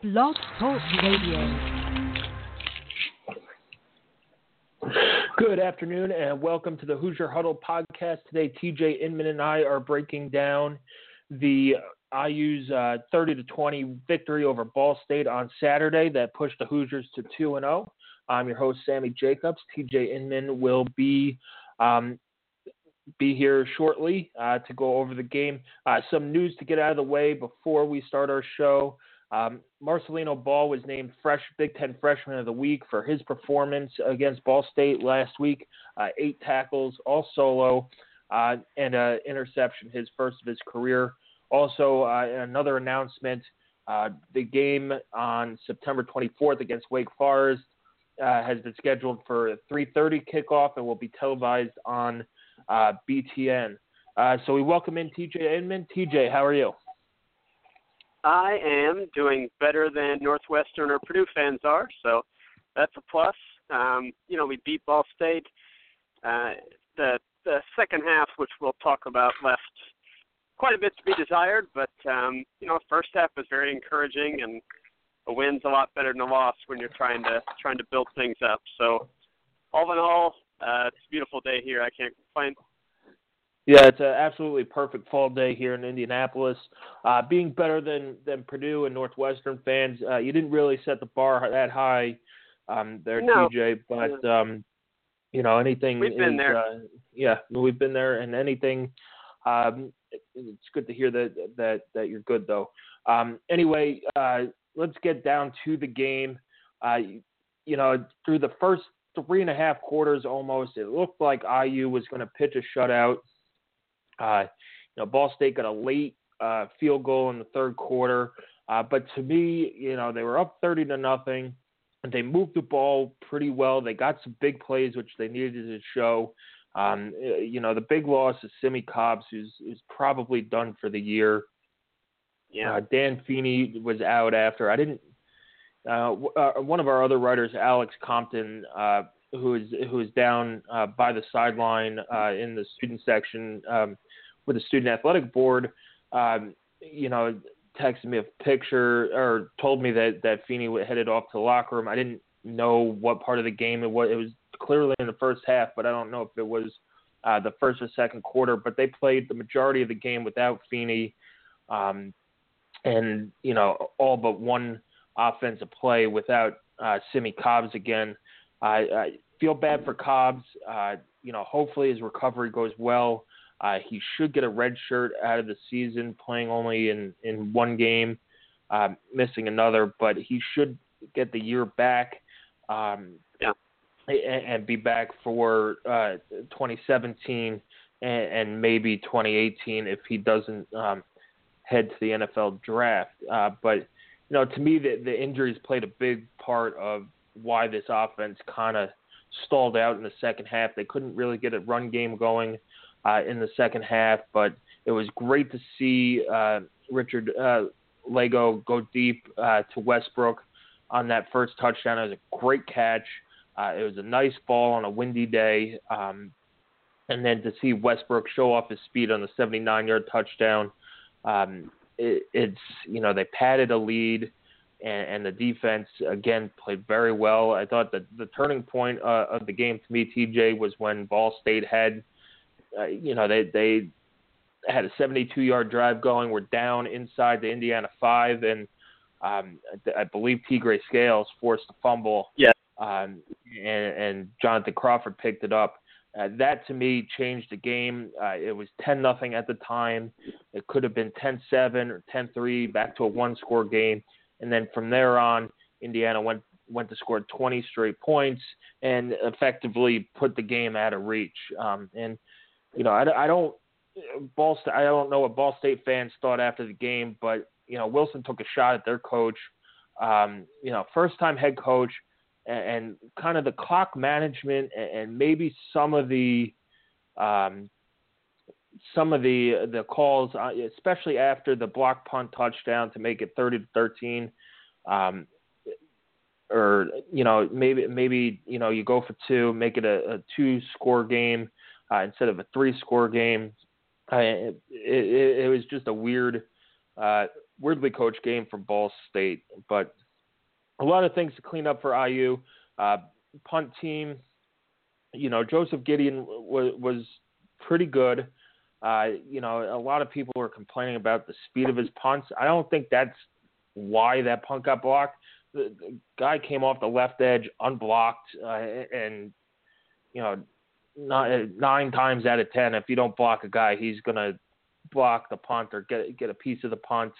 Blog Talk Radio. Good afternoon and welcome to the Hoosier Huddle podcast. Today, TJ Inman and I are breaking down the IU's uh, 30 to 20 victory over Ball State on Saturday that pushed the Hoosiers to 2 and 0. I'm your host, Sammy Jacobs. TJ Inman will be um, be here shortly uh, to go over the game. Uh, some news to get out of the way before we start our show. Um, Marcelino Ball was named Fresh Big Ten Freshman of the Week for his performance against Ball State last week. Uh, eight tackles, all solo, uh, and an interception, his first of his career. Also, uh, another announcement: uh, the game on September 24th against Wake Forest uh, has been scheduled for a 3:30 kickoff and will be televised on uh, BTN. so we welcome in TJ Inman. TJ, how are you? I am doing better than Northwestern or Purdue fans are, so that's a plus. Um, you know, we beat Ball State. Uh, the the second half, which we'll talk about, left quite a bit to be desired, but um, you know, first half was very encouraging, and a win's a lot better than a loss when you're trying to trying to build things up. So, all in all, uh, it's a beautiful day here. I can't complain. Yeah, it's an absolutely perfect fall day here in Indianapolis. Uh, being better than than Purdue and Northwestern fans, uh, you didn't really set the bar that high um, there, no. TJ. But um, you know, anything. We've been is, there. Uh, yeah, we've been there, and anything. Um, it's good to hear that that that you're good though. Um, anyway, uh, let's get down to the game. Uh, you know, through the first three and a half quarters, almost, it looked like IU was going to pitch a shutout. Uh, you know, Ball State got a late uh, field goal in the third quarter, uh, but to me, you know, they were up thirty to nothing, and they moved the ball pretty well. They got some big plays which they needed to show. Um, you know, the big loss is Simmie Cobbs, who's, who's probably done for the year. Yeah. Uh, Dan Feeney was out after. I didn't. Uh, uh, one of our other writers, Alex Compton, uh, who is who is down uh, by the sideline uh, in the student section um, with the student athletic board, um, you know, texted me a picture or told me that that Feeney headed off to the locker room. I didn't know what part of the game it was. It was clearly in the first half, but I don't know if it was uh, the first or second quarter. But they played the majority of the game without Feeney, um, and you know, all but one offensive play without uh, Simmie Cobbs again. I, I feel bad for Cobbs. Uh, you know, hopefully his recovery goes well. Uh, he should get a red shirt out of the season, playing only in in one game, uh, missing another, but he should get the year back. Um, yeah. And, and be back for uh, 2017 and, and maybe 2018 if he doesn't um, head to the NFL draft. Uh, but you know, to me, the, the injuries played a big part of why this offense kind of stalled out in the second half. They couldn't really get a run game going uh, in the second half, but it was great to see uh, Richard uh, Lagow go deep uh, to Westbrook on that first touchdown. It was a great catch. Uh, it was a nice ball on a windy day. Um, and then to see Westbrook show off his speed on the 79 yard touchdown, um, it, it's, you know, they padded a lead and, and the defense again played very well. I thought that the turning point uh, of the game to me, TJ, was when Ball State had, uh, you know, they they had a 72 yard drive going. We're down inside the Indiana five, and um, I believe Tegray Scales forced a fumble. Yeah. Um, and, and Jonathan Crawford picked it up. Uh, that to me changed the game. Uh, it was 10 nothing at the time. It could have been 10-7 or 10-3, back to a one-score game and then from there on, Indiana went went to score 20 straight points and effectively put the game out of reach. Um, and you know, I, I don't Ball I don't know what Ball State fans thought after the game, but you know, Wilson took a shot at their coach. Um, you know, first time head coach, and, and kind of the clock management, and, and maybe some of the um, some of the the calls, uh, especially after the block punt touchdown to make it 30 to 13, um, or you know maybe maybe you know you go for two, make it a, a two score game uh, instead of a three score game. It, it, it, was just a weird uh, weirdly coached game from Ball State, but a lot of things to clean up for IU. Uh, punt team, you know, Joseph Gideon was was pretty good. Uh, you know, a lot of people were complaining about the speed of his punts. I don't think that's why that punt got blocked. The, the guy came off the left edge unblocked, uh, and you know, nine, nine times out of ten, if you don't block a guy, he's gonna block the punt or get get a piece of the punt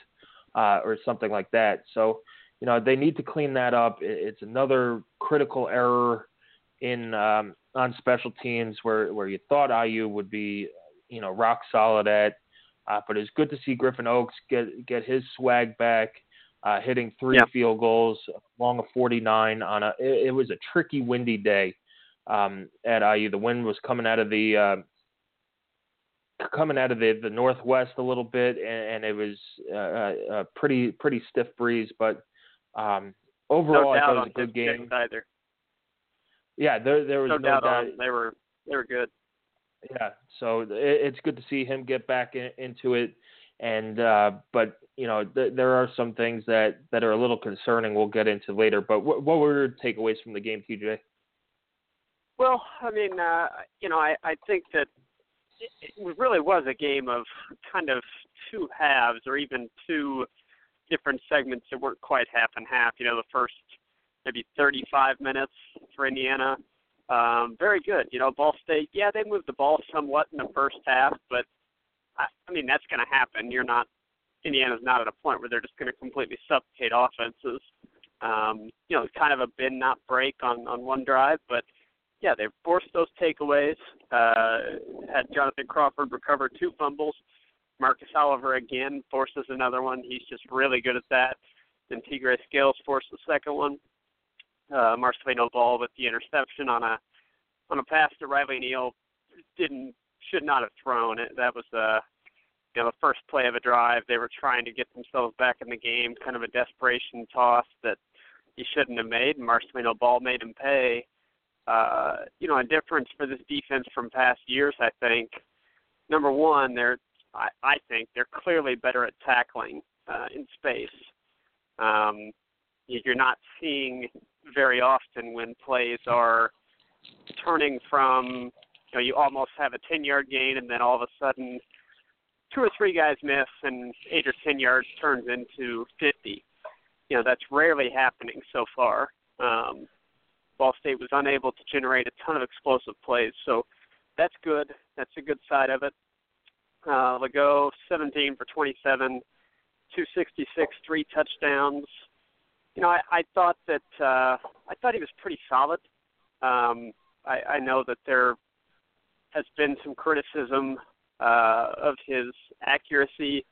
uh, or something like that. So, you know, they need to clean that up. It's another critical error in um, on special teams where where you thought IU would be, you know, rock solid at. Uh, but it's good to see Griffin Oakes get get his swag back, uh, hitting three yeah. field goals along a 49 on a. It, it was a tricky, windy day um, at IU. The wind was coming out of the uh, coming out of the, the northwest a little bit, and, and it was uh, a pretty pretty stiff breeze. But um, overall, no I thought it was a good game. Either. Yeah, there there was no, no doubt, doubt. They were they were good. Yeah, so it, it's good to see him get back in, into it. And uh, but you know th- there are some things that that are a little concerning. We'll get into later. But what, what were your takeaways from the game, TJ? Well, I mean, uh, you know, I I think that it, really was a game of kind of two halves, or even two different segments that weren't quite half and half. You know, the first maybe 35 minutes for Indiana, um, very good. You know, Ball State, yeah, they moved the ball somewhat in the first half, but I, I mean that's going to happen. You're not Indiana's not at a point where they're just going to completely suffocate offenses. Um, you know, it's kind of a bend not break on on one drive, but yeah, they forced those takeaways. Uh, had Jonathan Crawford recover two fumbles. Marcus Oliver again forces another one. He's just really good at that. Then Tegray Scales forced the second one. Uh, Marcelino Ball with the interception on a on a pass to Riley Neal didn't should not have thrown it. That was the you know the first play of a drive. They were trying to get themselves back in the game, kind of a desperation toss that he shouldn't have made. Marcelino Ball made him pay. Uh, you know, a difference for this defense from past years. I think number one, they're I, I think they're clearly better at tackling uh, in space. Um, you're not seeing very often when plays are turning from you know you almost have a 10 yard gain and then all of a sudden two or three guys miss and eight or 10 yards turns into 50 you know that's rarely happening so far um Ball State was unable to generate a ton of explosive plays so that's good that's a good side of it uh Lagow 17 for 27 266 three touchdowns you know, I, I thought that uh, I thought he was pretty solid. Um, I, I know that there has been some criticism uh, of his accuracy.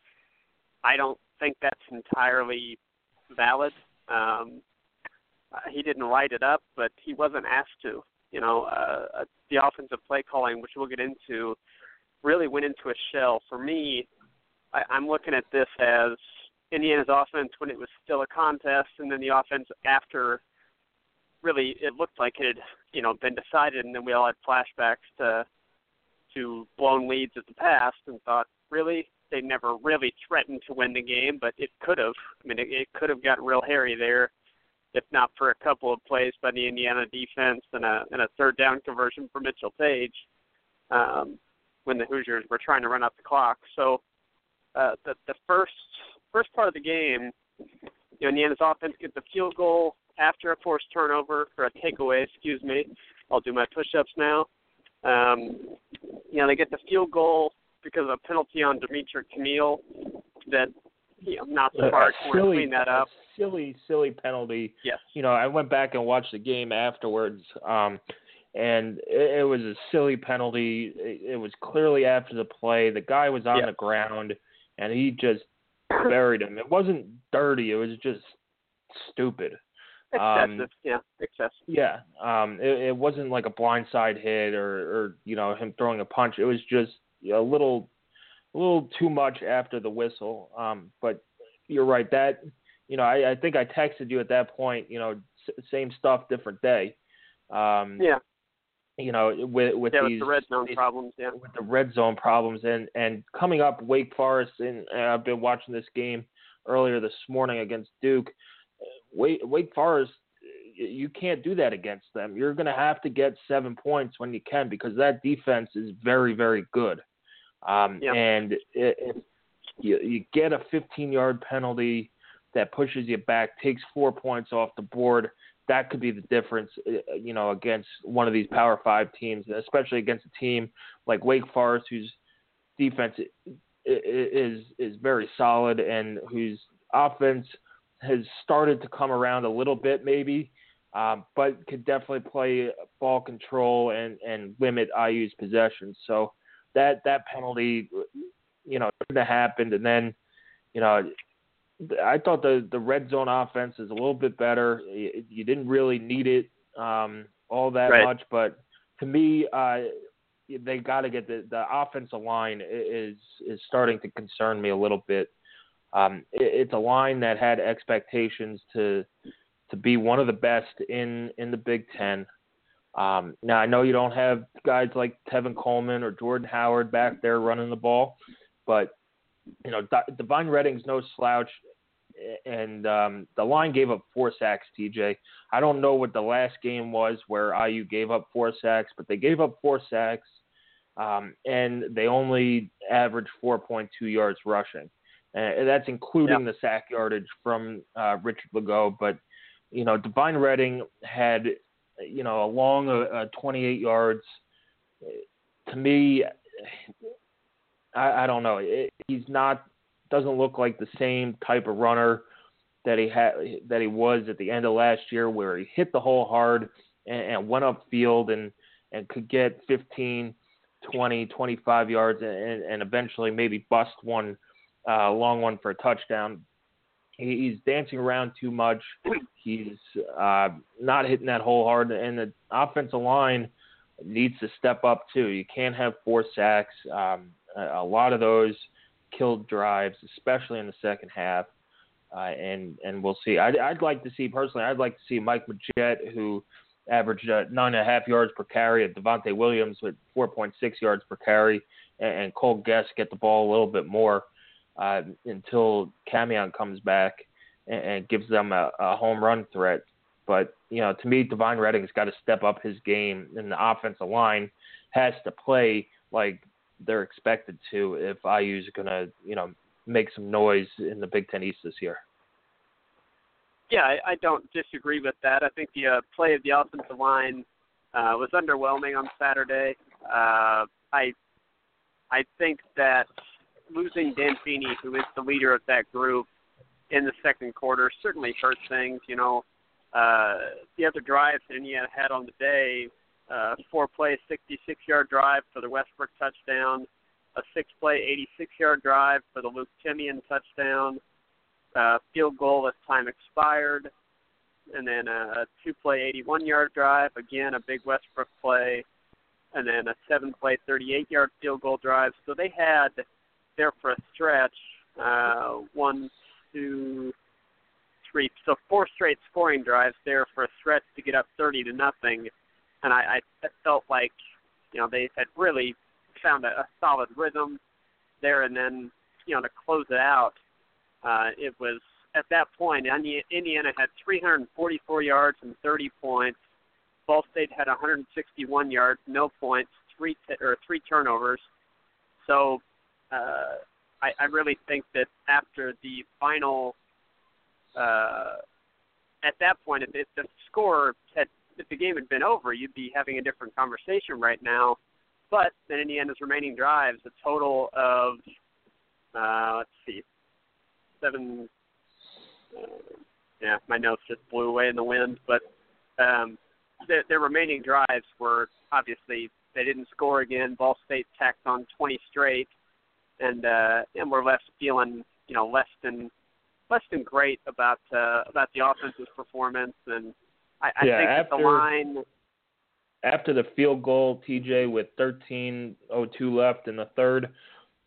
I don't think that's entirely valid. Um, uh, he didn't light it up, but he wasn't asked to. You know, uh, uh, the offensive play calling, which we'll get into, really went into a shell. For me, I, I'm looking at this as Indiana's offense when it was still a contest, and then the offense after really it looked like it had you know been decided, and then we all had flashbacks to to blown leads at the past, and thought really they never really threatened to win the game, but it could have. I mean, it, it could have gotten real hairy there, if not for a couple of plays by the Indiana defense and a and a third down conversion for Mitchell Paige, um, when the Hoosiers were trying to run out the clock. So uh, the the first first part of the game, you know, Indiana's offense gets a field goal after a forced turnover or a takeaway, excuse me. I'll do my push-ups now. Um, you know, they get the field goal because of a penalty on Dimitric Camiel that you know, not smart. Uh, to clean that up. Silly, silly penalty. Yes. You know, I went back and watched the game afterwards, um, and it, it was a silly penalty. It, it was clearly after the play. The guy was on the ground, and he just buried him. It wasn't dirty. It was just stupid. Excessive, um, yeah, excessive. Yeah, um, it, it wasn't like a blindside hit or, or you know him throwing a punch. It was just a little, a little too much after the whistle. Um, but you're right. That you know, I, I think I texted you at that point. You know, s- same stuff, different day. Um, yeah. You know, with with yeah, these with the red zone these, problems, yeah. with the red zone problems, and and coming up Wake Forest, and uh, I've been watching this game earlier this morning against Duke. Wake, Wake Forest, you can't do that against them. You're going to have to get seven points when you can because that defense is very, very good. Um, yep. And if you, you get a 15 yard penalty that pushes you back, takes four points off the board, that could be the difference, uh, you know, against one of these Power Five teams, especially against a team like Wake Forest, whose defense is is very solid and whose offense has started to come around a little bit, maybe, um, but could definitely play ball control and and limit IU's possessions. So that that penalty, you know, could have happened, and then, you know, I thought the the red zone offense is a little bit better. You, you didn't really need it um, all that right. much, but to me, uh, they got to get the the offensive line is is starting to concern me a little bit. Um, it, it's a line that had expectations to to be one of the best in in the Big Ten. Um, now I know you don't have guys like Tevin Coleman or Jordan Howard back there running the ball, but you know, Devine Redding's no slouch, and um, the line gave up four sacks. TJ, I don't know what the last game was where IU gave up four sacks, but they gave up four sacks, um, and they only averaged 4.2 yards rushing, and that's including the sack yardage from uh, Richard Lagow. But you know, Devine Redding had you know a long uh, 28 yards. To me, I, I don't know. It, he's not doesn't look like the same type of runner that he had that he was at the end of last year, where he hit the hole hard and, and went upfield and and could get 15, 20, 25 yards and, and eventually maybe bust one uh, long one for a touchdown. He, he's dancing around too much. He's uh, not hitting that hole hard, and the offensive line needs to step up too. You can't have four sacks. Um, a lot of those killed drives, especially in the second half. Uh, and and we'll see. I'd, I'd like to see personally. I'd like to see Mike Majette, who averaged uh, nine and a half yards per carry, and Devonte Williams with 4.6 yards per carry, and, and Cole Gest get the ball a little bit more uh, until Camion comes back and, and gives them a, a home run threat. But you know, to me, Devine Redding's got to step up his game, and the offensive line has to play like they're expected to if IU's going to, you know, make some noise in the Big Ten East this year. Yeah, I, I don't disagree with that. I think the uh, play of the offensive line uh, was underwhelming on Saturday. Uh, I I think that losing Dan Feeney, who is the leader of that group, in the second quarter certainly hurt things. You know, uh, the other drives that Indiana had on the day uh, four play, 66 yard drive for the Westbrook touchdown, a six play, 86 yard drive for the Luke Timian touchdown, uh, field goal as time expired, and then a two play, 81 yard drive, again a big Westbrook play, and then a seven play, 38 yard field goal drive. So they had there for a stretch uh, one, two, three, so four straight scoring drives there for a stretch to get up 30 to nothing and I, I felt like you know they had really found a, a solid rhythm there, and then you know to close it out, uh, it was at that point Indiana had 344 yards and 30 points. Ball State had 161 yards, no points, three t- or three turnovers. So uh, I, I really think that after the final, uh, at that point, if, if the score had if the game had been over, you'd be having a different conversation right now. But then Indiana's remaining drives, a total of uh, let's see, seven. Uh, yeah, my notes just blew away in the wind. But um, their, their remaining drives were obviously they didn't score again. Ball State tacked on 20 straight, and uh, and we're left feeling you know less than less than great about uh, about the offense's performance and I, I yeah, think after, the line after the field goal, TJ with 13:02 left in the third,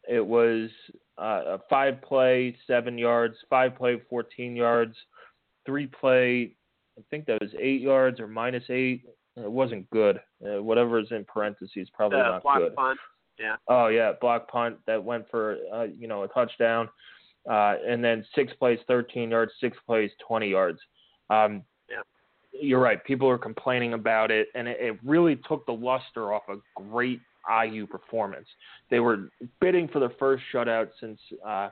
it was uh, a five play, seven yards, five play, 14 yards, three play, I think that was eight yards or minus eight. It wasn't good. Uh, whatever is in parentheses probably uh, not block good. Punt. Yeah. Oh yeah, block punt that went for uh, you know a touchdown. uh, and then six plays 13 yards, six plays 20 yards. Um, yeah. You're right. People are complaining about it, and it, it really took the luster off a great IU performance. They were bidding for their first shutout since uh,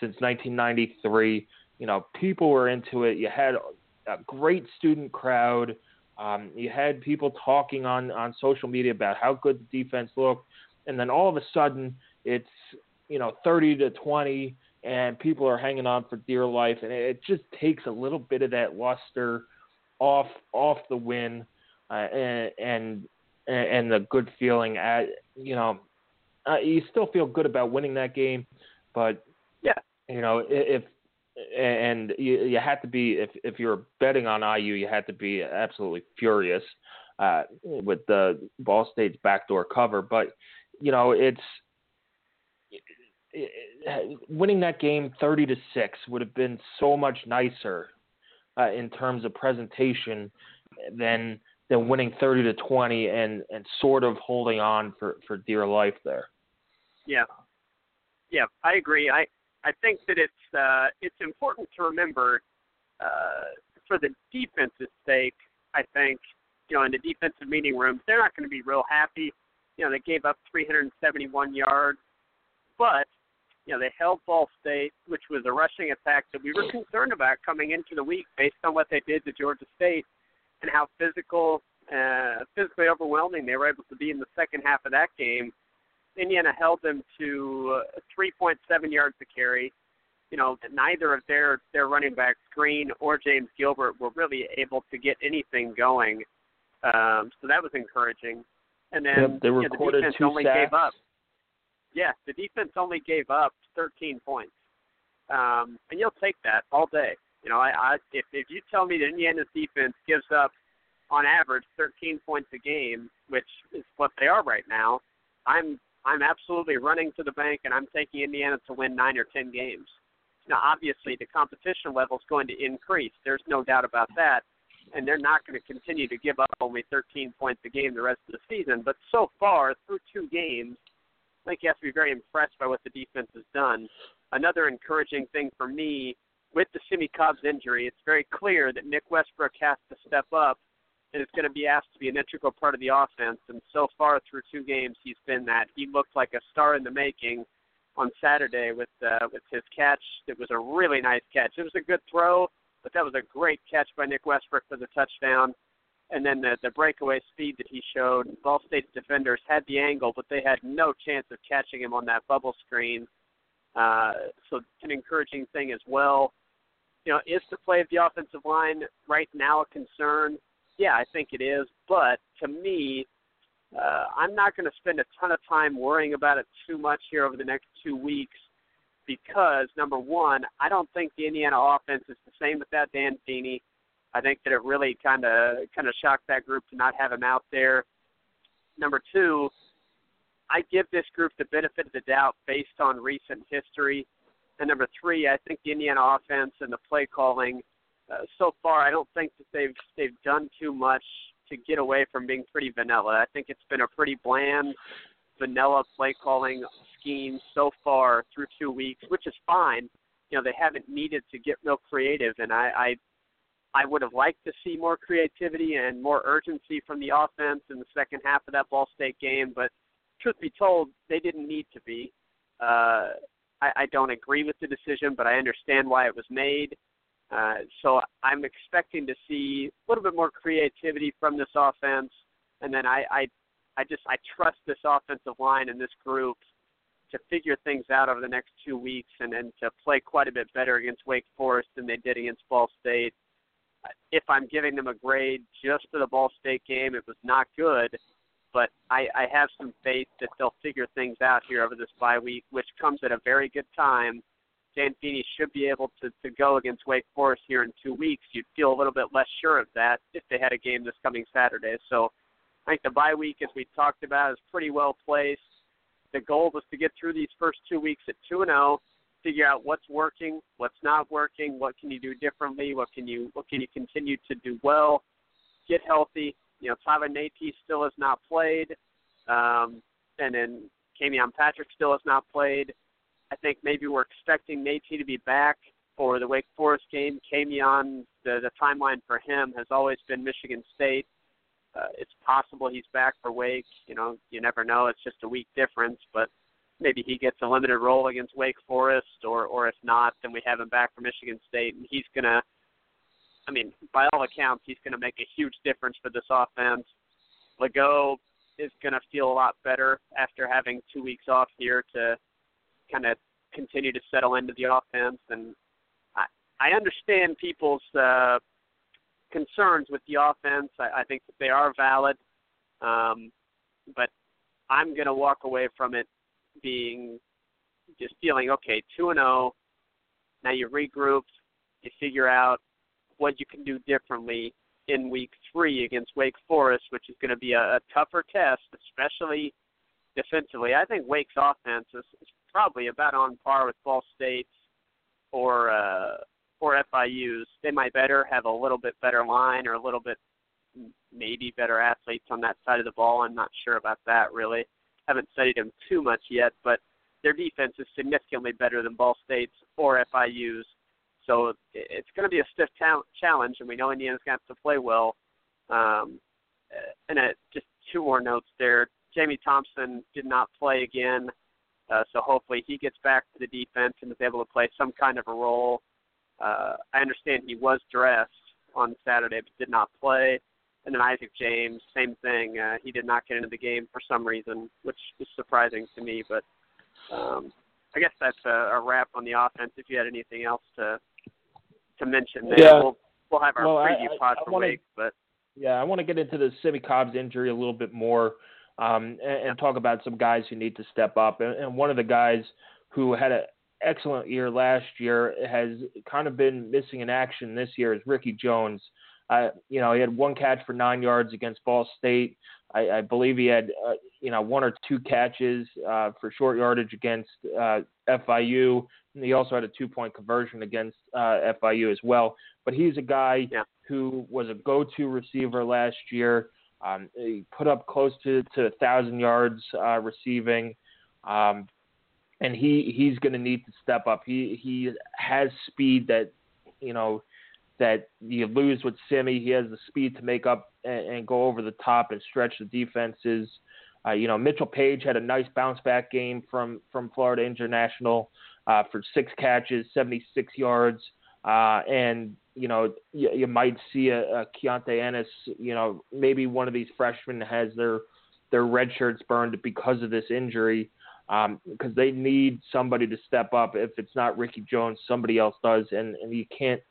since 1993. You know, people were into it. You had a great student crowd. Um, you had people talking on on social media about how good the defense looked, and then all of a sudden it's you know 30 to 20, and people are hanging on for dear life, and it just takes a little bit of that luster off off the win, uh, and, and and the good feeling at you know uh, you still feel good about winning that game, but yeah, you know if and you, you had to be if if you're betting on IU, you had to be absolutely furious uh, with the Ball State's backdoor cover. But you know, it's it, winning that game thirty to six would have been so much nicer uh, in terms of presentation than than winning thirty to twenty and and sort of holding on for for dear life there. Yeah, yeah, I agree. I I think that it's uh, it's important to remember uh, for the defense's sake. I think you know in the defensive meeting rooms they're not going to be real happy. You know they gave up 371 yards, but you know they held Ball State, which was a rushing attack that we were concerned about coming into the week based on what they did to Georgia State and how physical, uh, physically overwhelming they were able to be in the second half of that game Indiana held them to uh, 3.7 yards to carry. You know, neither of their their running backs, Green or James Gilbert, were really able to get anything going. Um, so that was encouraging. And then yep, they you know, the defense two only sacks. gave up. Yeah, the defense only gave up 13 points. Um, and you'll take that all day. You know, I, I if if you tell me that Indiana's defense gives up on average 13 points a game, which is what they are right now, I'm I'm absolutely running to the bank and I'm taking Indiana to win nine or ten games. Now, obviously, the competition level is going to increase. There's no doubt about that. And they're not going to continue to give up only 13 points a game the rest of the season. But so far, through two games, I think you have to be very impressed by what the defense has done. Another encouraging thing for me with the Simmie Cobbs injury, it's very clear that Nick Westbrook has to step up and is going to be asked to be an integral part of the offense. And so far through two games, he's been that. He looked like a star in the making on Saturday with uh, with his catch. It was a really nice catch. It was a good throw, but that was a great catch by Nick Westbrook for the touchdown. And then the the breakaway speed that he showed. Ball State's defenders had the angle, but they had no chance of catching him on that bubble screen. Uh, so an encouraging thing as well. You know, is the play of the offensive line right now a concern? yeah, I think it is. But to me, uh, I'm not going to spend a ton of time worrying about it too much here over the next two weeks because number one, I don't think the Indiana offense is the same without Dan Feeney. I think that it really kind of kind of shocked that group to not have him out there. Number two, I give this group the benefit of the doubt based on recent history. And number three, I think the Indiana offense and the play calling uh, so far, I don't think that they've they've done too much to get away from being pretty vanilla. I think it's been a pretty bland, vanilla play calling scheme so far through two weeks, which is fine. You know, they haven't needed to get real creative, and I, I I would have liked to see more creativity and more urgency from the offense in the second half of that Ball State game, but truth be told, they didn't need to be. Uh, I, I don't agree with the decision, but I understand why it was made. Uh, so I'm expecting to see a little bit more creativity from this offense, and then I, I, I just I trust this offensive line and this group to figure things out over the next two weeks, and and to play quite a bit better against Wake Forest than they did against Ball State. If I'm giving them a grade just for the Ball State game, it was not good, but I, I have some faith that they'll figure things out here over this bye week, which comes at a very good time Dan Feeney should be able to, to go against Wake Forest here in two weeks. You'd feel a little bit less sure of that if they had a game this coming Saturday. So I think the bye week, as we talked about, is pretty well placed. The goal was to get through these first two weeks at 2 and 0, figure out what's working, what's not working, what can you do differently, what can you what can you continue to do well, get healthy. You know, Tyler Natee still has not played, um, and then Camion Patrick still has not played. I think maybe we're expecting Nate to be back for the Wake Forest game. Camion, the the timeline for him has always been Michigan State. Uh, it's possible he's back for Wake. You know, you never know. It's just a week difference, but maybe he gets a limited role against Wake Forest, or or if not, then we have him back for Michigan State, and he's gonna. I mean, by all accounts, he's going to make a huge difference for this offense. Lagow is going to feel a lot better after having two weeks off here to kind of continue to settle into the offense. And I, I understand people's uh, concerns with the offense. I, I think that they are valid, um, but I'm going to walk away from it being just feeling okay, two and zero. Oh. Now you regroup, you figure out what you can do differently in week three against Wake Forest, which is going to be a, a tougher test, especially defensively. I think Wake's offense is, is probably about on par with Ball State's or uh, or FIU's. They might better have a little bit better line or a little bit maybe better athletes on that side of the ball. I'm not sure about that really. Haven't studied them too much yet, but their defense is significantly better than Ball State's or FIU's. So it's going to be a stiff ta- challenge, and we know Indiana's going to have to play well. Um, and uh, just two more notes there. Jamie Thompson did not play again, uh, so hopefully he gets back to the defense and is able to play some kind of a role. Uh, I understand he was dressed on Saturday but did not play. And then Isaac James, same thing. Uh, he did not get into the game for some reason, which is surprising to me. But um, I guess that's a, a wrap on the offense. If you had anything else to to mention there. Yeah. We'll we'll have our well, preview I, pod I, for wanna, week, but yeah, I want to get into the Simmie Cobbs injury a little bit more, um, and, and talk about some guys who need to step up. And, and one of the guys who had an excellent year last year has kind of been missing in action this year is Ricky Jones. Uh, you know, he had one catch for nine yards against Ball State. I, I believe he had, uh, you know, one or two catches uh, for short yardage against uh, FIU. And he also had a two-point conversion against uh, FIU as well. But he's a guy yeah. who was a go-to receiver last year. Um, he put up close to to a thousand yards uh, receiving, um, and he he's going to need to step up. He he has speed that you know that you lose with Simmie. He has the speed to make up and, and go over the top and stretch the defenses. Uh, you know, Mitchell Paige had a nice bounce back game from from Florida International uh, for six catches, 76 yards, uh, and you know you, you might see a, a Keontae Ennis. You know, maybe one of these freshmen has their their red shirts burned because of this injury. Um, because they need somebody to step up. If it's not Ricky Jones, somebody else does, and and you can't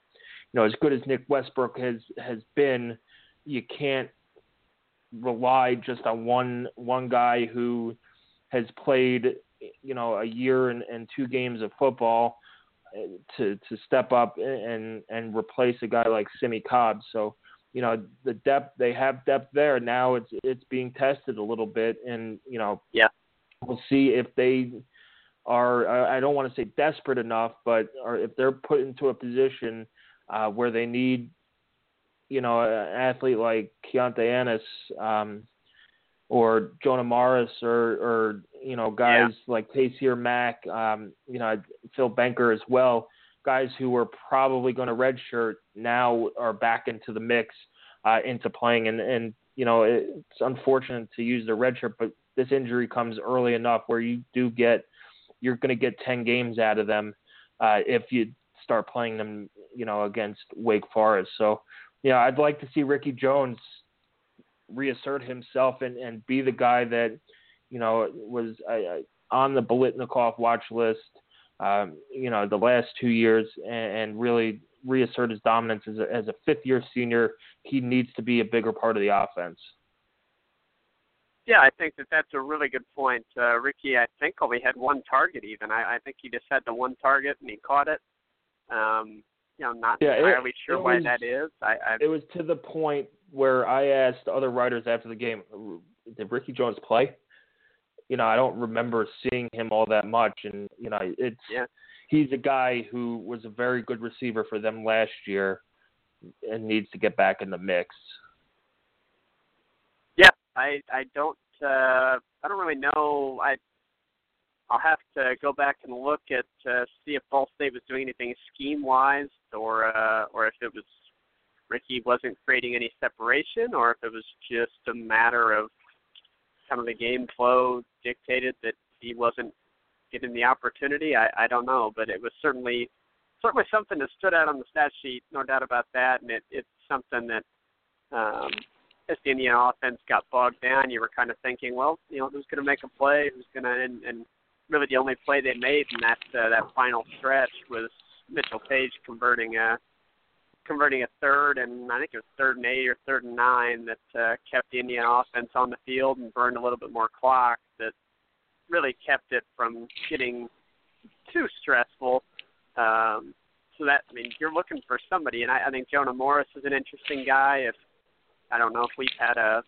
you know, as good as Nick Westbrook has has been, you can't rely just on one one guy who has played, you know, a year and, and two games of football uh, to to step up and and replace a guy like Simmie Cobb. So, you know, the depth they have depth there. Now it's it's being tested a little bit, and you know, yeah, we'll see if they are. I don't want to say desperate enough, but or if they're put into a position uh, where they need, you know, an athlete like Keontae Ennis um, or Jonah Morris or, or you know guys yeah. like Taysir Mack, um, you know Phil Banker as well, guys who were probably going to redshirt now are back into the mix, uh, into playing, and and you know it's unfortunate to use the redshirt, but this injury comes early enough where you do get you're going to get 10 games out of them uh, if you start playing them, you know, against Wake Forest. So, you know, I'd like to see Ricky Jones reassert himself and, and be the guy that, you know, was uh, on the Biletnikoff watch list, um, you know, the last two years and, and really reassert his dominance as a, as a fifth year senior. He needs to be a bigger part of the offense. Yeah, I think that that's a really good point. Uh, Ricky, I think only had one target. Even I, I think he just had the one target and he caught it. Um, you know, not yeah, entirely it, sure it why was, that is. I, I it was to the point where I asked other writers after the game, "Did Ricky Jones play?" You know, I don't remember seeing him all that much, and you know, it's yeah. he's a guy who was a very good receiver for them last year, and needs to get back in the mix. I I don't uh, I don't really know. I I'll have to go back and look at uh, see if Ball State was doing anything scheme wise, or uh, or if it was Ricky wasn't creating any separation, or if it was just a matter of kind of the game flow dictated that he wasn't getting the opportunity. I, I don't know, but it was certainly certainly something that stood out on the stat sheet, no doubt about that, and it, it's something that um, as the Indiana offense got bogged down, you were kind of thinking, well, you know, who's going to make a play? Who's going to and, and really the only play they made in that uh, that final stretch was Mitchell Paige converting a converting a third and I think it was third and eight or third and nine that uh, kept the Indiana offense on the field and burned a little bit more clock that really kept it from getting too stressful. Um, so that I mean you're looking for somebody and I, I think Jonah Morris is an interesting guy. If I don't know if we've had a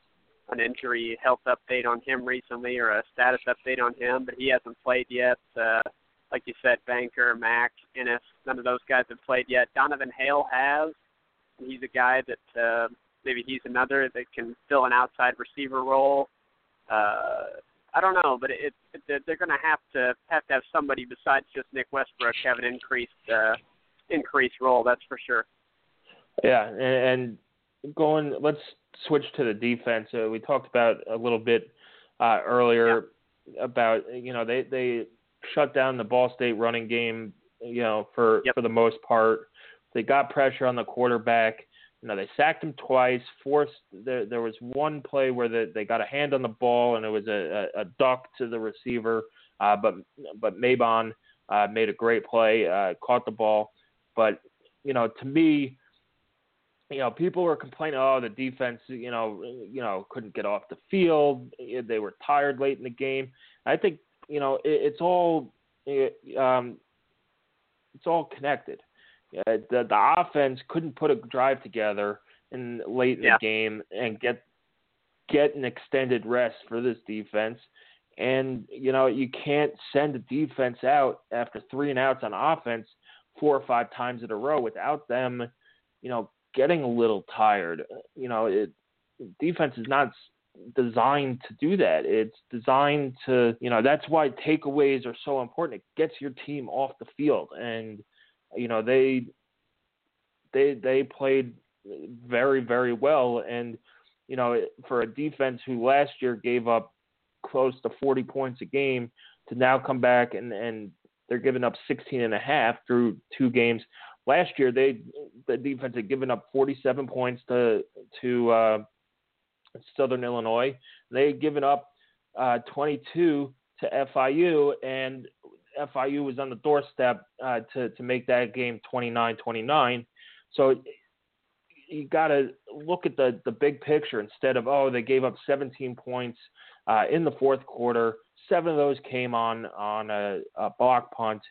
an injury health update on him recently or a status update on him, but he hasn't played yet. Uh, like you said, Banker, Mack, Ennis, none of those guys have played yet. Donavan Hale has. He's a guy that uh, maybe he's another that can fill an outside receiver role. Uh, I don't know, but it, it, they're going to have to have to have somebody besides just Nick Westbrook have an increased uh, increased role. That's for sure. Yeah, and, and going, let's switch to the defense. Uh, we talked about a little bit uh, earlier yeah. about you know they they shut down the Ball State running game you know for yep. for the most part. They got pressure on the quarterback. You know they sacked him twice. Forced there there was one play where the, they got a hand on the ball and it was a, a, a duck to the receiver, uh, but but Mabon uh, made a great play, uh, caught the ball. But you know to me you know, people were complaining, oh, the defense, you know, you know, couldn't get off the field. They were tired late in the game. I think, you know, it, it's all, it, um, it's all connected. Uh, the the offense couldn't put a drive together in late in yeah. the game and get get an extended rest for this defense. And you know, you can't send a defense out after three and outs on offense four or five times in a row without them, you know, getting a little tired. Uh, you know, it, defense is not designed to do that. It's designed to, you know, that's why takeaways are so important. It gets your team off the field, and you know they they they played very very well, and you know for a defense who last year gave up close to 40 points a game to now come back and and they're giving up 16 and a half through two games last year they the defense had given up 47 points to to uh, Southern Illinois. They had given up uh, 22 to FIU, and FIU was on the doorstep uh, to to make that game 29-29. So you got to look at the the big picture instead of oh they gave up 17 points uh, in the fourth quarter. Seven of those came on on a, a block punt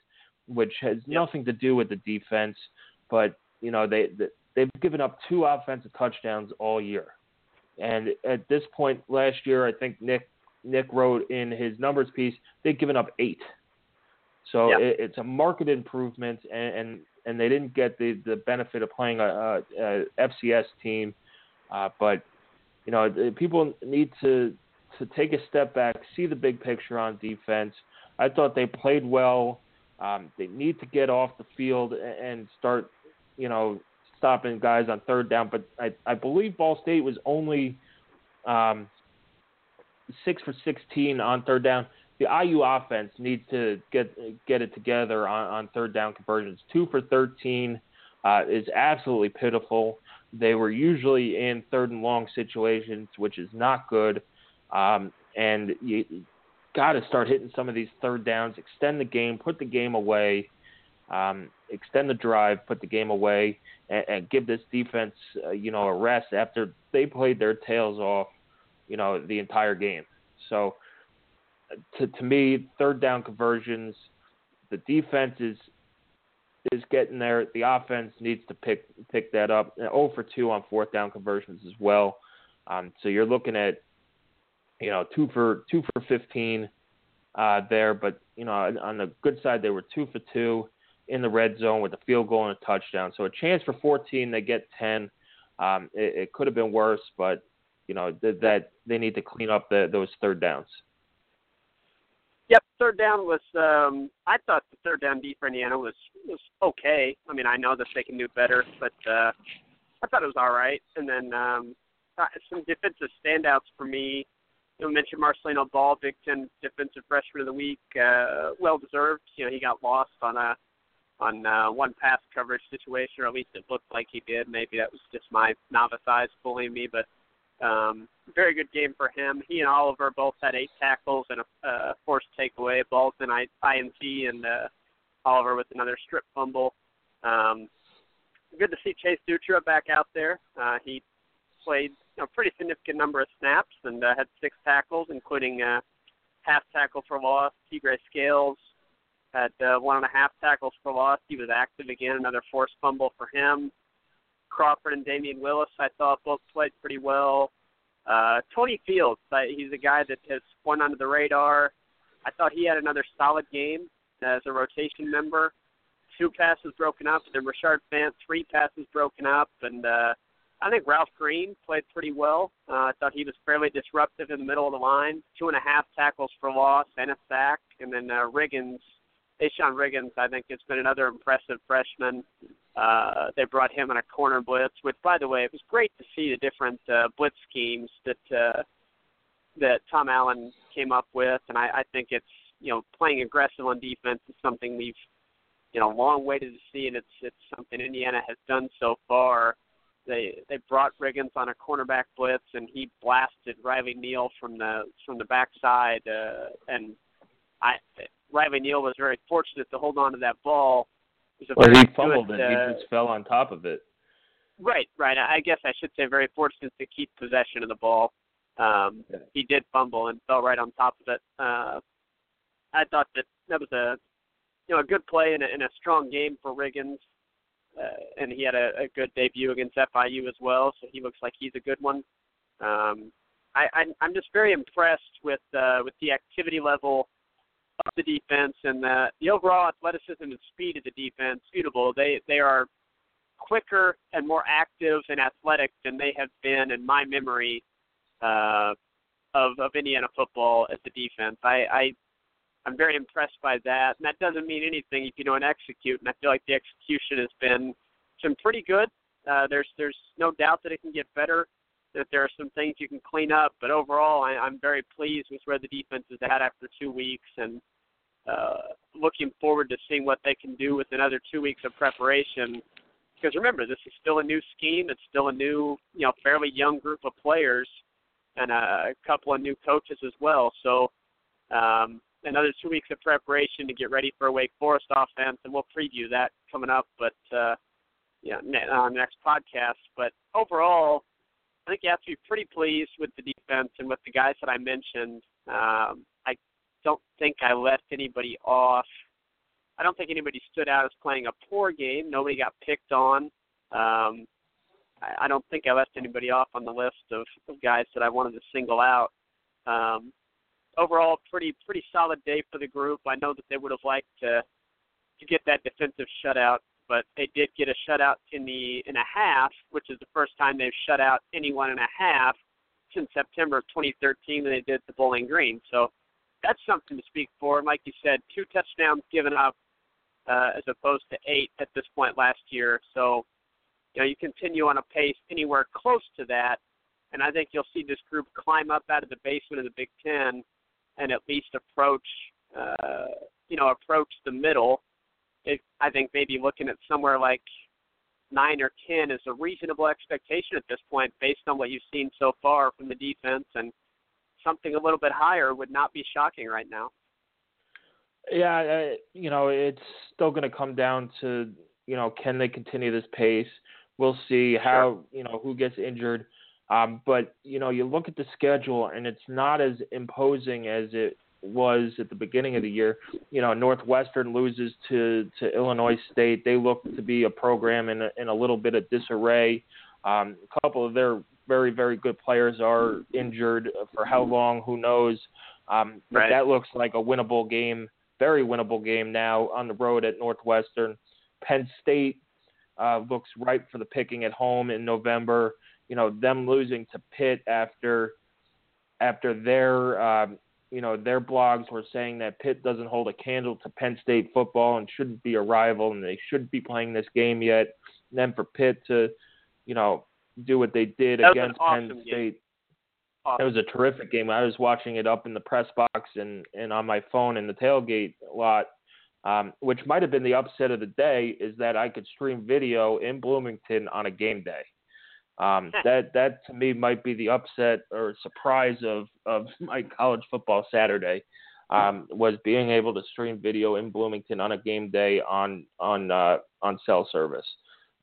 which has yep. nothing to do with the defense, but you know they, they they've given up two offensive touchdowns all year, and at this point last year, I think Nick Nick wrote in his numbers piece they've given up eight. So it, it's a market improvement, and, and and they didn't get the the benefit of playing a, a, a FCS team, uh, but you know people need to to take a step back, see the big picture on defense. I thought they played well um, they need to get off the field and start, you know, stopping guys on third down. But I, I believe Ball State was only um, six for 16 on third down. The IU offense needs to get get it together on, on third down conversions. Two for 13 uh, is absolutely pitiful. They were usually in third and long situations, which is not good. Um, and you, got to start hitting some of these third downs, extend the game, put the game away, um, extend the drive, put the game away, and, and give this defense, uh, you know, a rest after they played their tails off, you know, the entire game. So, to to me, third down conversions, the defense is is getting there. The offense needs to pick pick that up. 0 for 2 on fourth down conversions as well. Um, so you're looking at you know, two for two for 15 uh, there. But you know, on the good side, they were two for two in the red zone with a field goal and a touchdown. So a chance for 14, they get 10. Um, it, it could have been worse, but you know th- that they need to clean up the, those third downs. Yep, third down was. um I thought the third down D for Indiana was was okay. I mean, I know that they can do better, but uh I thought it was all right. And then um some defensive standouts for me. You mentioned Marcelino Ball, Big Ten Defensive Freshman of the Week, uh, well deserved. You know, he got lost on a on uh, one pass coverage situation, or at least it looked like he did. Maybe that was just my novice eyes fooling me, but um, very good game for him. He and Oliver both had eight tackles and a uh, forced takeaway. Balls and I, INT, and uh, Oliver with another strip fumble. Um, good to see Chase Dutra back out there. Uh, he played you know, pretty significant number of snaps and uh, had six tackles, including uh, half tackle for loss. Tegray Scales had uh, one and a half tackles for loss. He was active again, another forced fumble for him. Crawford and Damian Willis, I thought both played pretty well. Uh, Tony Fields, I, he's a guy that has gone under the radar. I thought he had another solid game as a rotation member. Two passes broken up, and then Rashard Fant, three passes broken up, and uh, I think Ralph Green played pretty well. Uh, I thought he was fairly disruptive in the middle of the line. Two and a half tackles for loss and a sack, and then uh, Riggins A'Shon Riggins, I think, has been another impressive freshman. Uh, they brought him on a corner blitz, which, by the way, it was great to see the different uh, blitz schemes that uh, that Tom Allen came up with, and I, I think it's you know playing aggressive on defense is something we've you know long waited to see, and it's it's something Indiana has done so far. They they brought Riggins on a cornerback blitz, and he blasted Riley Neal from the from the backside, uh, and I Riley Neal was very fortunate to hold on to that ball. It well, he fumbled good, it. Uh, he just fell on top of it. Right, right. I guess I should say very fortunate to keep possession of the ball. Um, yeah. He did fumble and fell right on top of it. Uh, I thought that that was a you know a good play and a, and a strong game for Riggins, uh, and he had a, a good debut against FIU as well. So he looks like he's a good one. Um, I, I, I'm just very impressed with uh, with the activity level of the defense and the, the overall athleticism and speed of the defense suitable. They they are quicker and more active and athletic than they have been in my memory uh, of of Indiana football as the defense. I, I I'm very impressed by that, and that doesn't mean anything if you don't execute. And I feel like the execution has been some pretty good. Uh, there's there's no doubt that it can get better that there are some things you can clean up. But overall, I, I'm very pleased with where the defense is at after two weeks, and uh, looking forward to seeing what they can do with another two weeks of preparation. Because remember, this is still a new scheme. It's still a new, you know, fairly young group of players, and a, a couple of new coaches as well. So um, another two weeks of preparation to get ready for a Wake Forest offense, and we'll preview that coming up. But uh, yeah, on the next podcast. But overall, I think you have to be pretty pleased with the defense and with the guys that I mentioned. Um, I don't think I left anybody off. I don't think anybody stood out as playing a poor game. Nobody got picked on. Um, I, I don't think I left anybody off on the list of, of guys that I wanted to single out. Um, overall, pretty pretty solid day for the group. I know that they would have liked to to get that defensive shutout but they did get a shutout in the in a half, which is the first time they've shut out anyone in a half since September of 2013 when they did the Bowling Green. So that's something to speak for. And like you said, two touchdowns given up uh, as opposed to eight at this point last year. So you know you continue on a pace anywhere close to that, and I think you'll see this group climb up out of the basement of the Big Ten and at least approach uh, you know approach the middle it, I think maybe looking at somewhere like nine or ten is a reasonable expectation at this point, based on what you've seen so far from the defense, and something a little bit higher would not be shocking right now. Yeah, uh, you know, it's still going to come down to you know, can they continue this pace? We'll see how sure. you know who gets injured. Um, but you know, you look at the schedule, and it's not as imposing as it was at the beginning of the year. You know, Northwestern loses to to Illinois State. They look to be a program in a, in a little bit of disarray. Um, a couple of their very very good players are injured for how long? Who knows? Um, but right. that looks like a winnable game, very winnable game now on the road at Northwestern. Penn State uh, looks ripe for the picking at home in November. You know, them losing to Pitt after after their um, you know, their blogs were saying that Pitt doesn't hold a candle to Penn State football and shouldn't be a rival and they shouldn't be playing this game yet. And then for Pitt to, you know, do what they did that against awesome Penn. State. Awesome. It was a terrific game. I was watching it up in the press box and, and on my phone in the tailgate a lot. Um, which might have been the upset of the day is that I could stream video in Bloomington on a game day. Um, that that to me might be the upset or surprise of of my college football Saturday um, was being able to stream video in Bloomington on a game day on on uh, on cell service.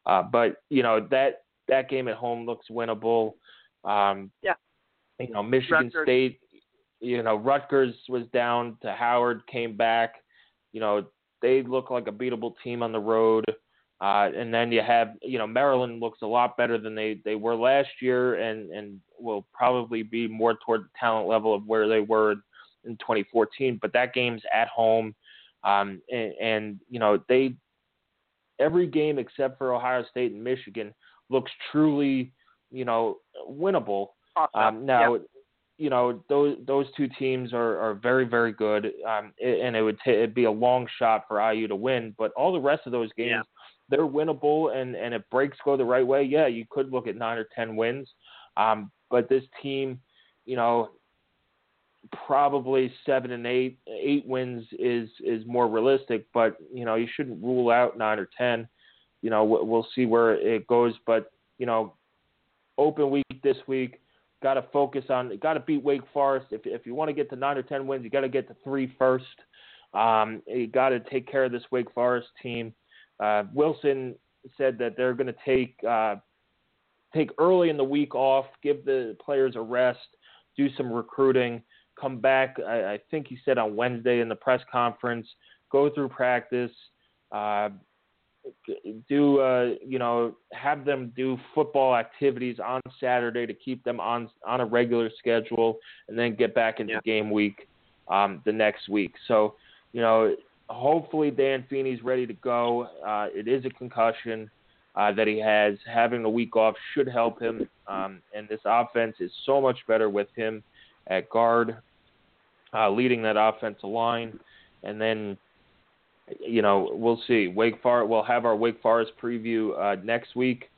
Uh, but you know that that game at home looks winnable. Um, Yeah. You know Michigan Rutgers. State. You know Rutgers was down to Howard, came back. You know they look like a beatable team on the road. Uh, and then you have, you know, Maryland looks a lot better than they, they were last year and, and will probably be more toward the talent level of where they were in 2014. But that game's at home. Um, and, and, you know, they, every game except for Ohio State and Michigan looks truly, you know, winnable. awesome. Um, now, you know those those two teams are, are very very good, um, and it would ta it'd be a long shot for IU to win. But all the rest of those games, Yeah. They're winnable, and and if breaks go the right way, yeah, you could look at nine or ten wins. Um, but this team, you know, probably seven and eight eight wins is is more realistic. But you know, you shouldn't rule out nine or ten. You know, we- we'll see where it goes, but you know, open week this week got to focus on got to beat Wake Forest. If if you want to get to nine or ten wins, you got to get to three first. Um, you got to take care of this Wake Forest team. Uh, Wilson said that they're going to take uh, take early in the week off, give the players a rest, do some recruiting, come back. I, I think he said on Wednesday in the press conference, go through practice. Uh, do uh, you know have them do football activities on Saturday to keep them on on a regular schedule, and then get back into Yeah. game week um, the next week. So you know, hopefully Dan Feeney's ready to go. Uh, it is a concussion uh, that he has. Having a week off should help him, um, and this offense is so much better with him at guard, uh, leading that offensive line, and then you know, we'll see. Wake Forest. We'll have our Wake Forest preview uh, next week.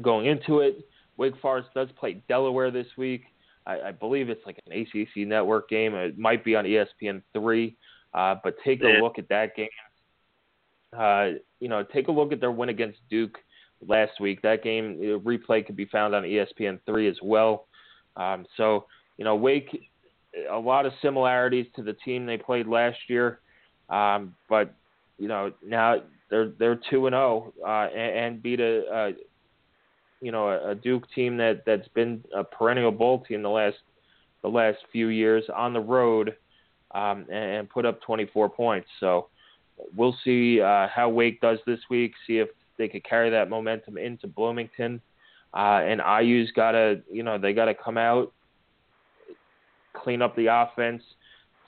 Going into it, Wake Forest does play Delaware this week. I, I believe it's like an ACC network game. It might be on ESPN three, uh, but take Yeah. a look at that game. Uh, you know, take a look at their win against Duke last week. That game uh, replay could be found on ESPN three as well. Um, so you know, Wake, a lot of similarities to the team they played last year. Um, but you know now they're they're two and zero uh, and, and beat a, a you know a, a Duke team that that's been a perennial bowl team the last the last few years on the road um, and, put up 24 points. So we'll see uh, how Wake does this week. See if they could carry that momentum into Bloomington. Uh, and IU's got to you know they got to come out, clean up the offense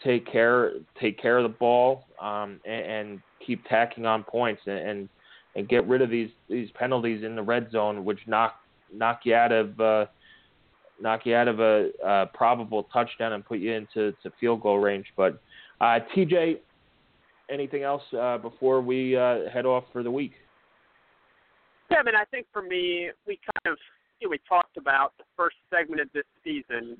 take care take care of the ball um, and, and keep tacking on points and, and and get rid of these these penalties in the red zone, which knock knock you out of uh, knock you out of a, a probable touchdown and put you into to field goal range. But uh, TJ, anything else uh, before we uh, head off for the week? Yeah, I mean, I think for me, we kind of you know, we talked about the first segment of this season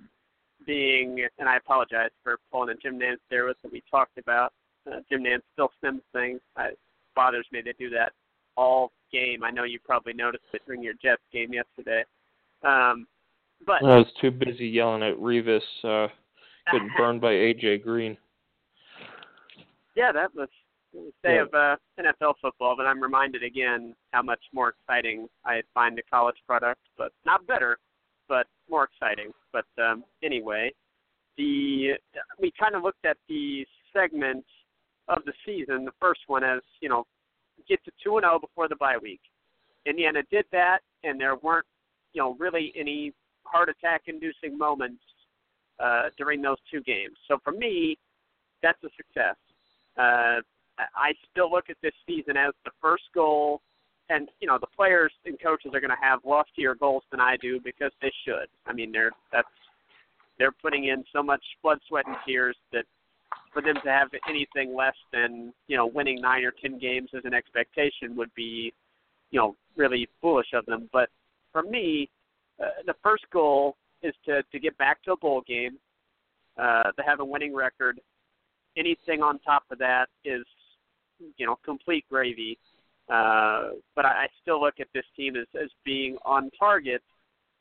being, and I apologize for pulling a Jim Nantz there with what we talked about. Uh, Jim Nantz still sims things. It bothers me to do that all game. I know you probably noticed it during your Jets game yesterday. Um, but I was too busy yelling at Revis, uh, getting burned by AJ Green. yeah, that was the day Yeah. of uh, NFL football. But I'm reminded again how much more exciting I find the college product, but not better, but more exciting. But um, anyway, the we kind of looked at the segment of the season. The first one as you know, get to two and zero before the bye week. Indiana did that, and there weren't you know really any heart attack inducing moments uh, during those two games. So for me, that's a success. Uh, I still look at this season as the first goal, and you know the players and coaches are going to have loftier goals than I do because they should. I mean, they're that's they're putting in so much blood, sweat, and tears that for them to have anything less than you know winning nine or ten games as an expectation would be you know really foolish of them. But for me, uh, the first goal is to to get back to a bowl game, uh, to have a winning record. Anything on top of that is you know complete gravy. Uh, but I, I still look at this team as, as being on target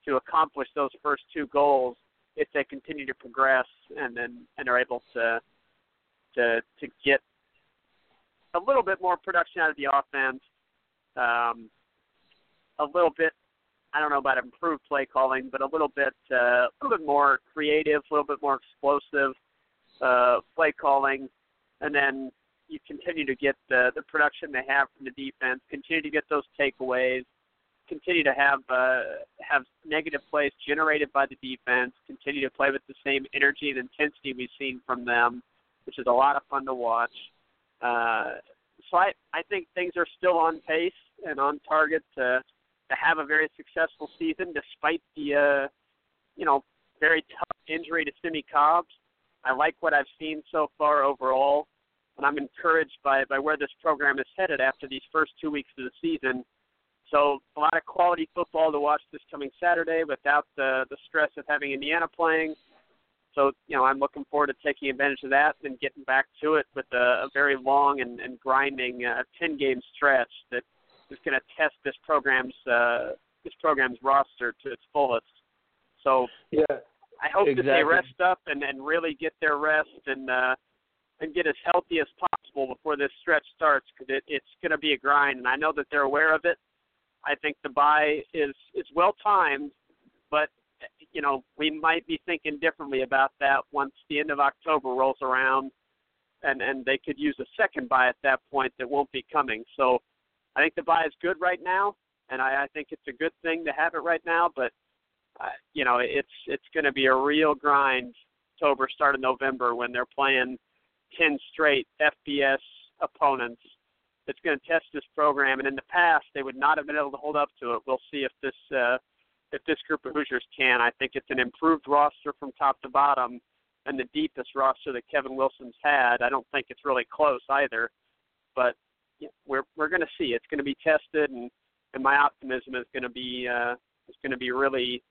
to accomplish those first two goals if they continue to progress and and, and are able to to to get a little bit more production out of the offense, um, a little bit. I don't know about improved play calling, but a little bit, uh, a little bit more creative, a little bit more explosive uh, play calling, and then you continue to get the the production they have from the defense. Continue to get those takeaways. Continue to have uh, have negative plays generated by the defense. Continue to play with the same energy and intensity we've seen from them which is a lot of fun to watch. Uh, so I, I think things are still on pace and on target to to have a very successful season, despite the uh, you know very tough injury to Simmie Cobbs. I like what I've seen so far overall, and I'm encouraged by by where this program is headed after these first two weeks of the season. So a lot of quality football to watch this coming Saturday without the the stress of having Indiana playing so, you know, I'm looking forward to taking advantage of that and getting back to it with a, a very long and, and grinding uh, 10 game stretch that is going to test this program's uh, this program's roster to its fullest. So, yeah, I hope exactly. that they rest up and, and really get their rest and uh, and get as healthy as possible before this stretch starts because it, it's going to be a grind. And I know that they're aware of it. I think the bye is is well timed, but you know, we might be thinking differently about that once the end of October rolls around, and and they could use a second bye at that point that won't be coming. So, I think the bye is good right now, and I, I think it's a good thing to have it right now. But, uh, you know, it's it's going to be a real grind October, start of November when they're playing ten straight FBS opponents. It's going to test this program, and in the past they would not have been able to hold up to it. We'll see if this. Uh, if this group of Hoosiers can. I think it's an improved roster from top to bottom and the deepest roster that Kevin Wilson's had. I don't think it's really close either, but you know, we're we're going to see. It's going to be tested, and and my optimism is going to be uh, is going to be really.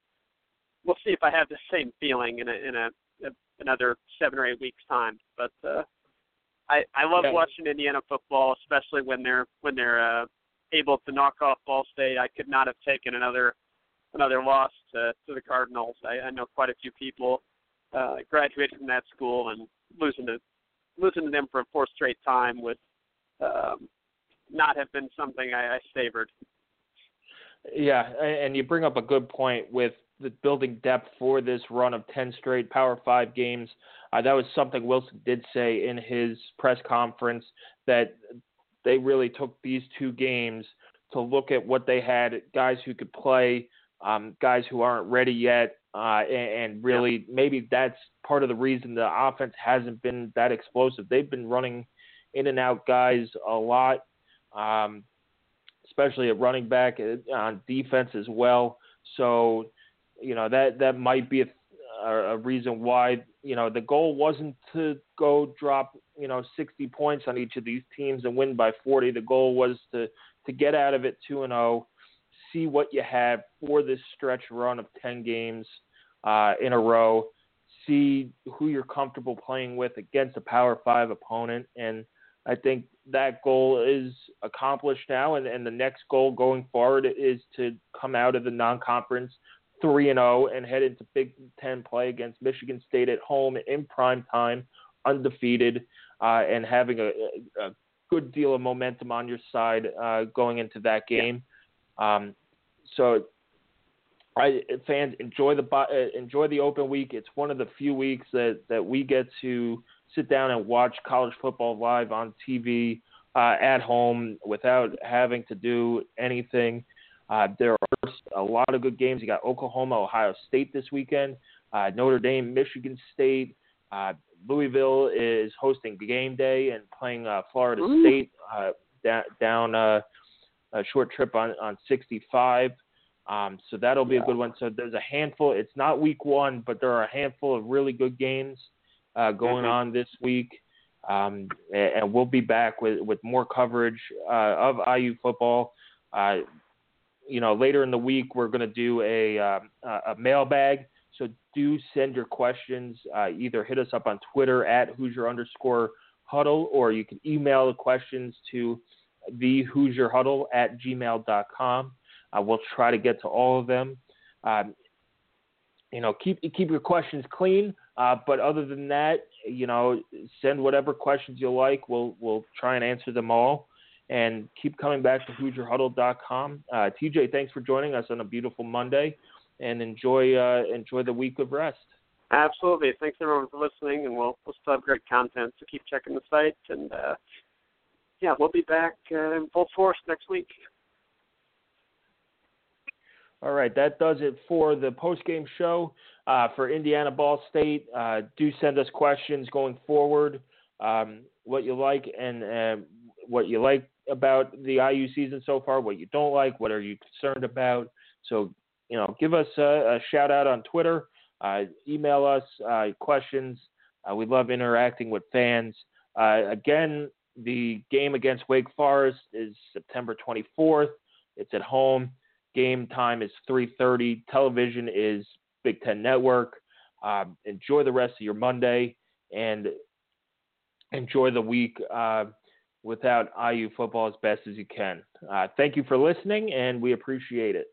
We'll see if I have the same feeling in a in a, a another seven or eight weeks time, but. uh I, I love yeah. watching Indiana football, especially when they're when they're uh, able to knock off Ball State. I could not have taken another another loss to, to the Cardinals. I, I know quite a few people uh, graduated from that school and losing to losing to them for a fourth straight time would um, not have been something I, I savored. Yeah, and you bring up a good point with the building depth for this run of 10 straight Power 5 games. Uh, that was something Wilson did say in his press conference that they really took these two games to look at what they had guys who could play um, guys who aren't ready yet, uh, and, and, really yeah. maybe that's part of the reason the offense hasn't been that explosive. They've been running in and out guys a lot, um, especially at running back uh, on defense as well. So, you know that that might be a, a reason why you know the goal wasn't to go drop you know 60 points on each of these teams and win by 40. The goal was to to get out of it two and zero oh, see what you have for this stretch run of 10 games uh, in a row, see who you're comfortable playing with against a Power Five opponent. And I think that goal is accomplished now. And, and the next goal going forward is to come out of the non conference 3 and 0 and head into Big Ten play against Michigan State at home in prime time, undefeated, uh, and having a, a, good deal of momentum on your side uh, going into that game. Um, so I fans enjoy the uh, enjoy the open week. It's one of the few weeks that that we get to sit down and watch college football live on TV uh, at home without having to do anything. Uh, there are a lot of good games. You got Oklahoma, Ohio State this weekend, uh, Notre Dame, Michigan State. Uh, Louisville is hosting game day and playing uh, Florida State down, down a short trip on on 65. Um, so that'll be yeah. a good one. So there's a handful. It's not week one, but there are a handful of really good games uh, going mm-hmm. on this week. Um, and, we'll be back with, with more coverage uh, of IU football. Uh, you know, later in the week, we're going to do a, um, a mailbag. So do send your questions. Uh, either hit us up on Twitter at Hoosier underscore huddle, or you can email the questions to the Hoosier Huddle at gmail.com. Uh, we'll try to get to all of them. Um, you know, keep keep your questions clean. Uh, but other than that, you know, send whatever questions you like. We'll we'll try and answer them all. And keep coming back to HoosierHuddle.com. Uh, TJ, thanks for joining us on a beautiful Monday, and enjoy uh, enjoy the week of rest. Absolutely. Thanks everyone for listening, and we'll we'll still have great content. So keep checking the site, and uh, yeah, we'll be back uh, in full force next week. All right, that does it for the post-game show uh, for Indiana Ball State. Uh, do send us questions going forward, um, what you like and uh, what you like about the IU season so far, what you don't like, what are you concerned about. So, you know, give us a, a shout out on Twitter, uh, email us uh, questions. Uh, we love interacting with fans. again, the game against Wake Forest is September 24th. It's at home. Game time is 3:30. Television is Big Ten Network. Um, enjoy the rest of your Monday and enjoy the week uh, without IU football as best as you can. Uh, thank you for listening, and we appreciate it.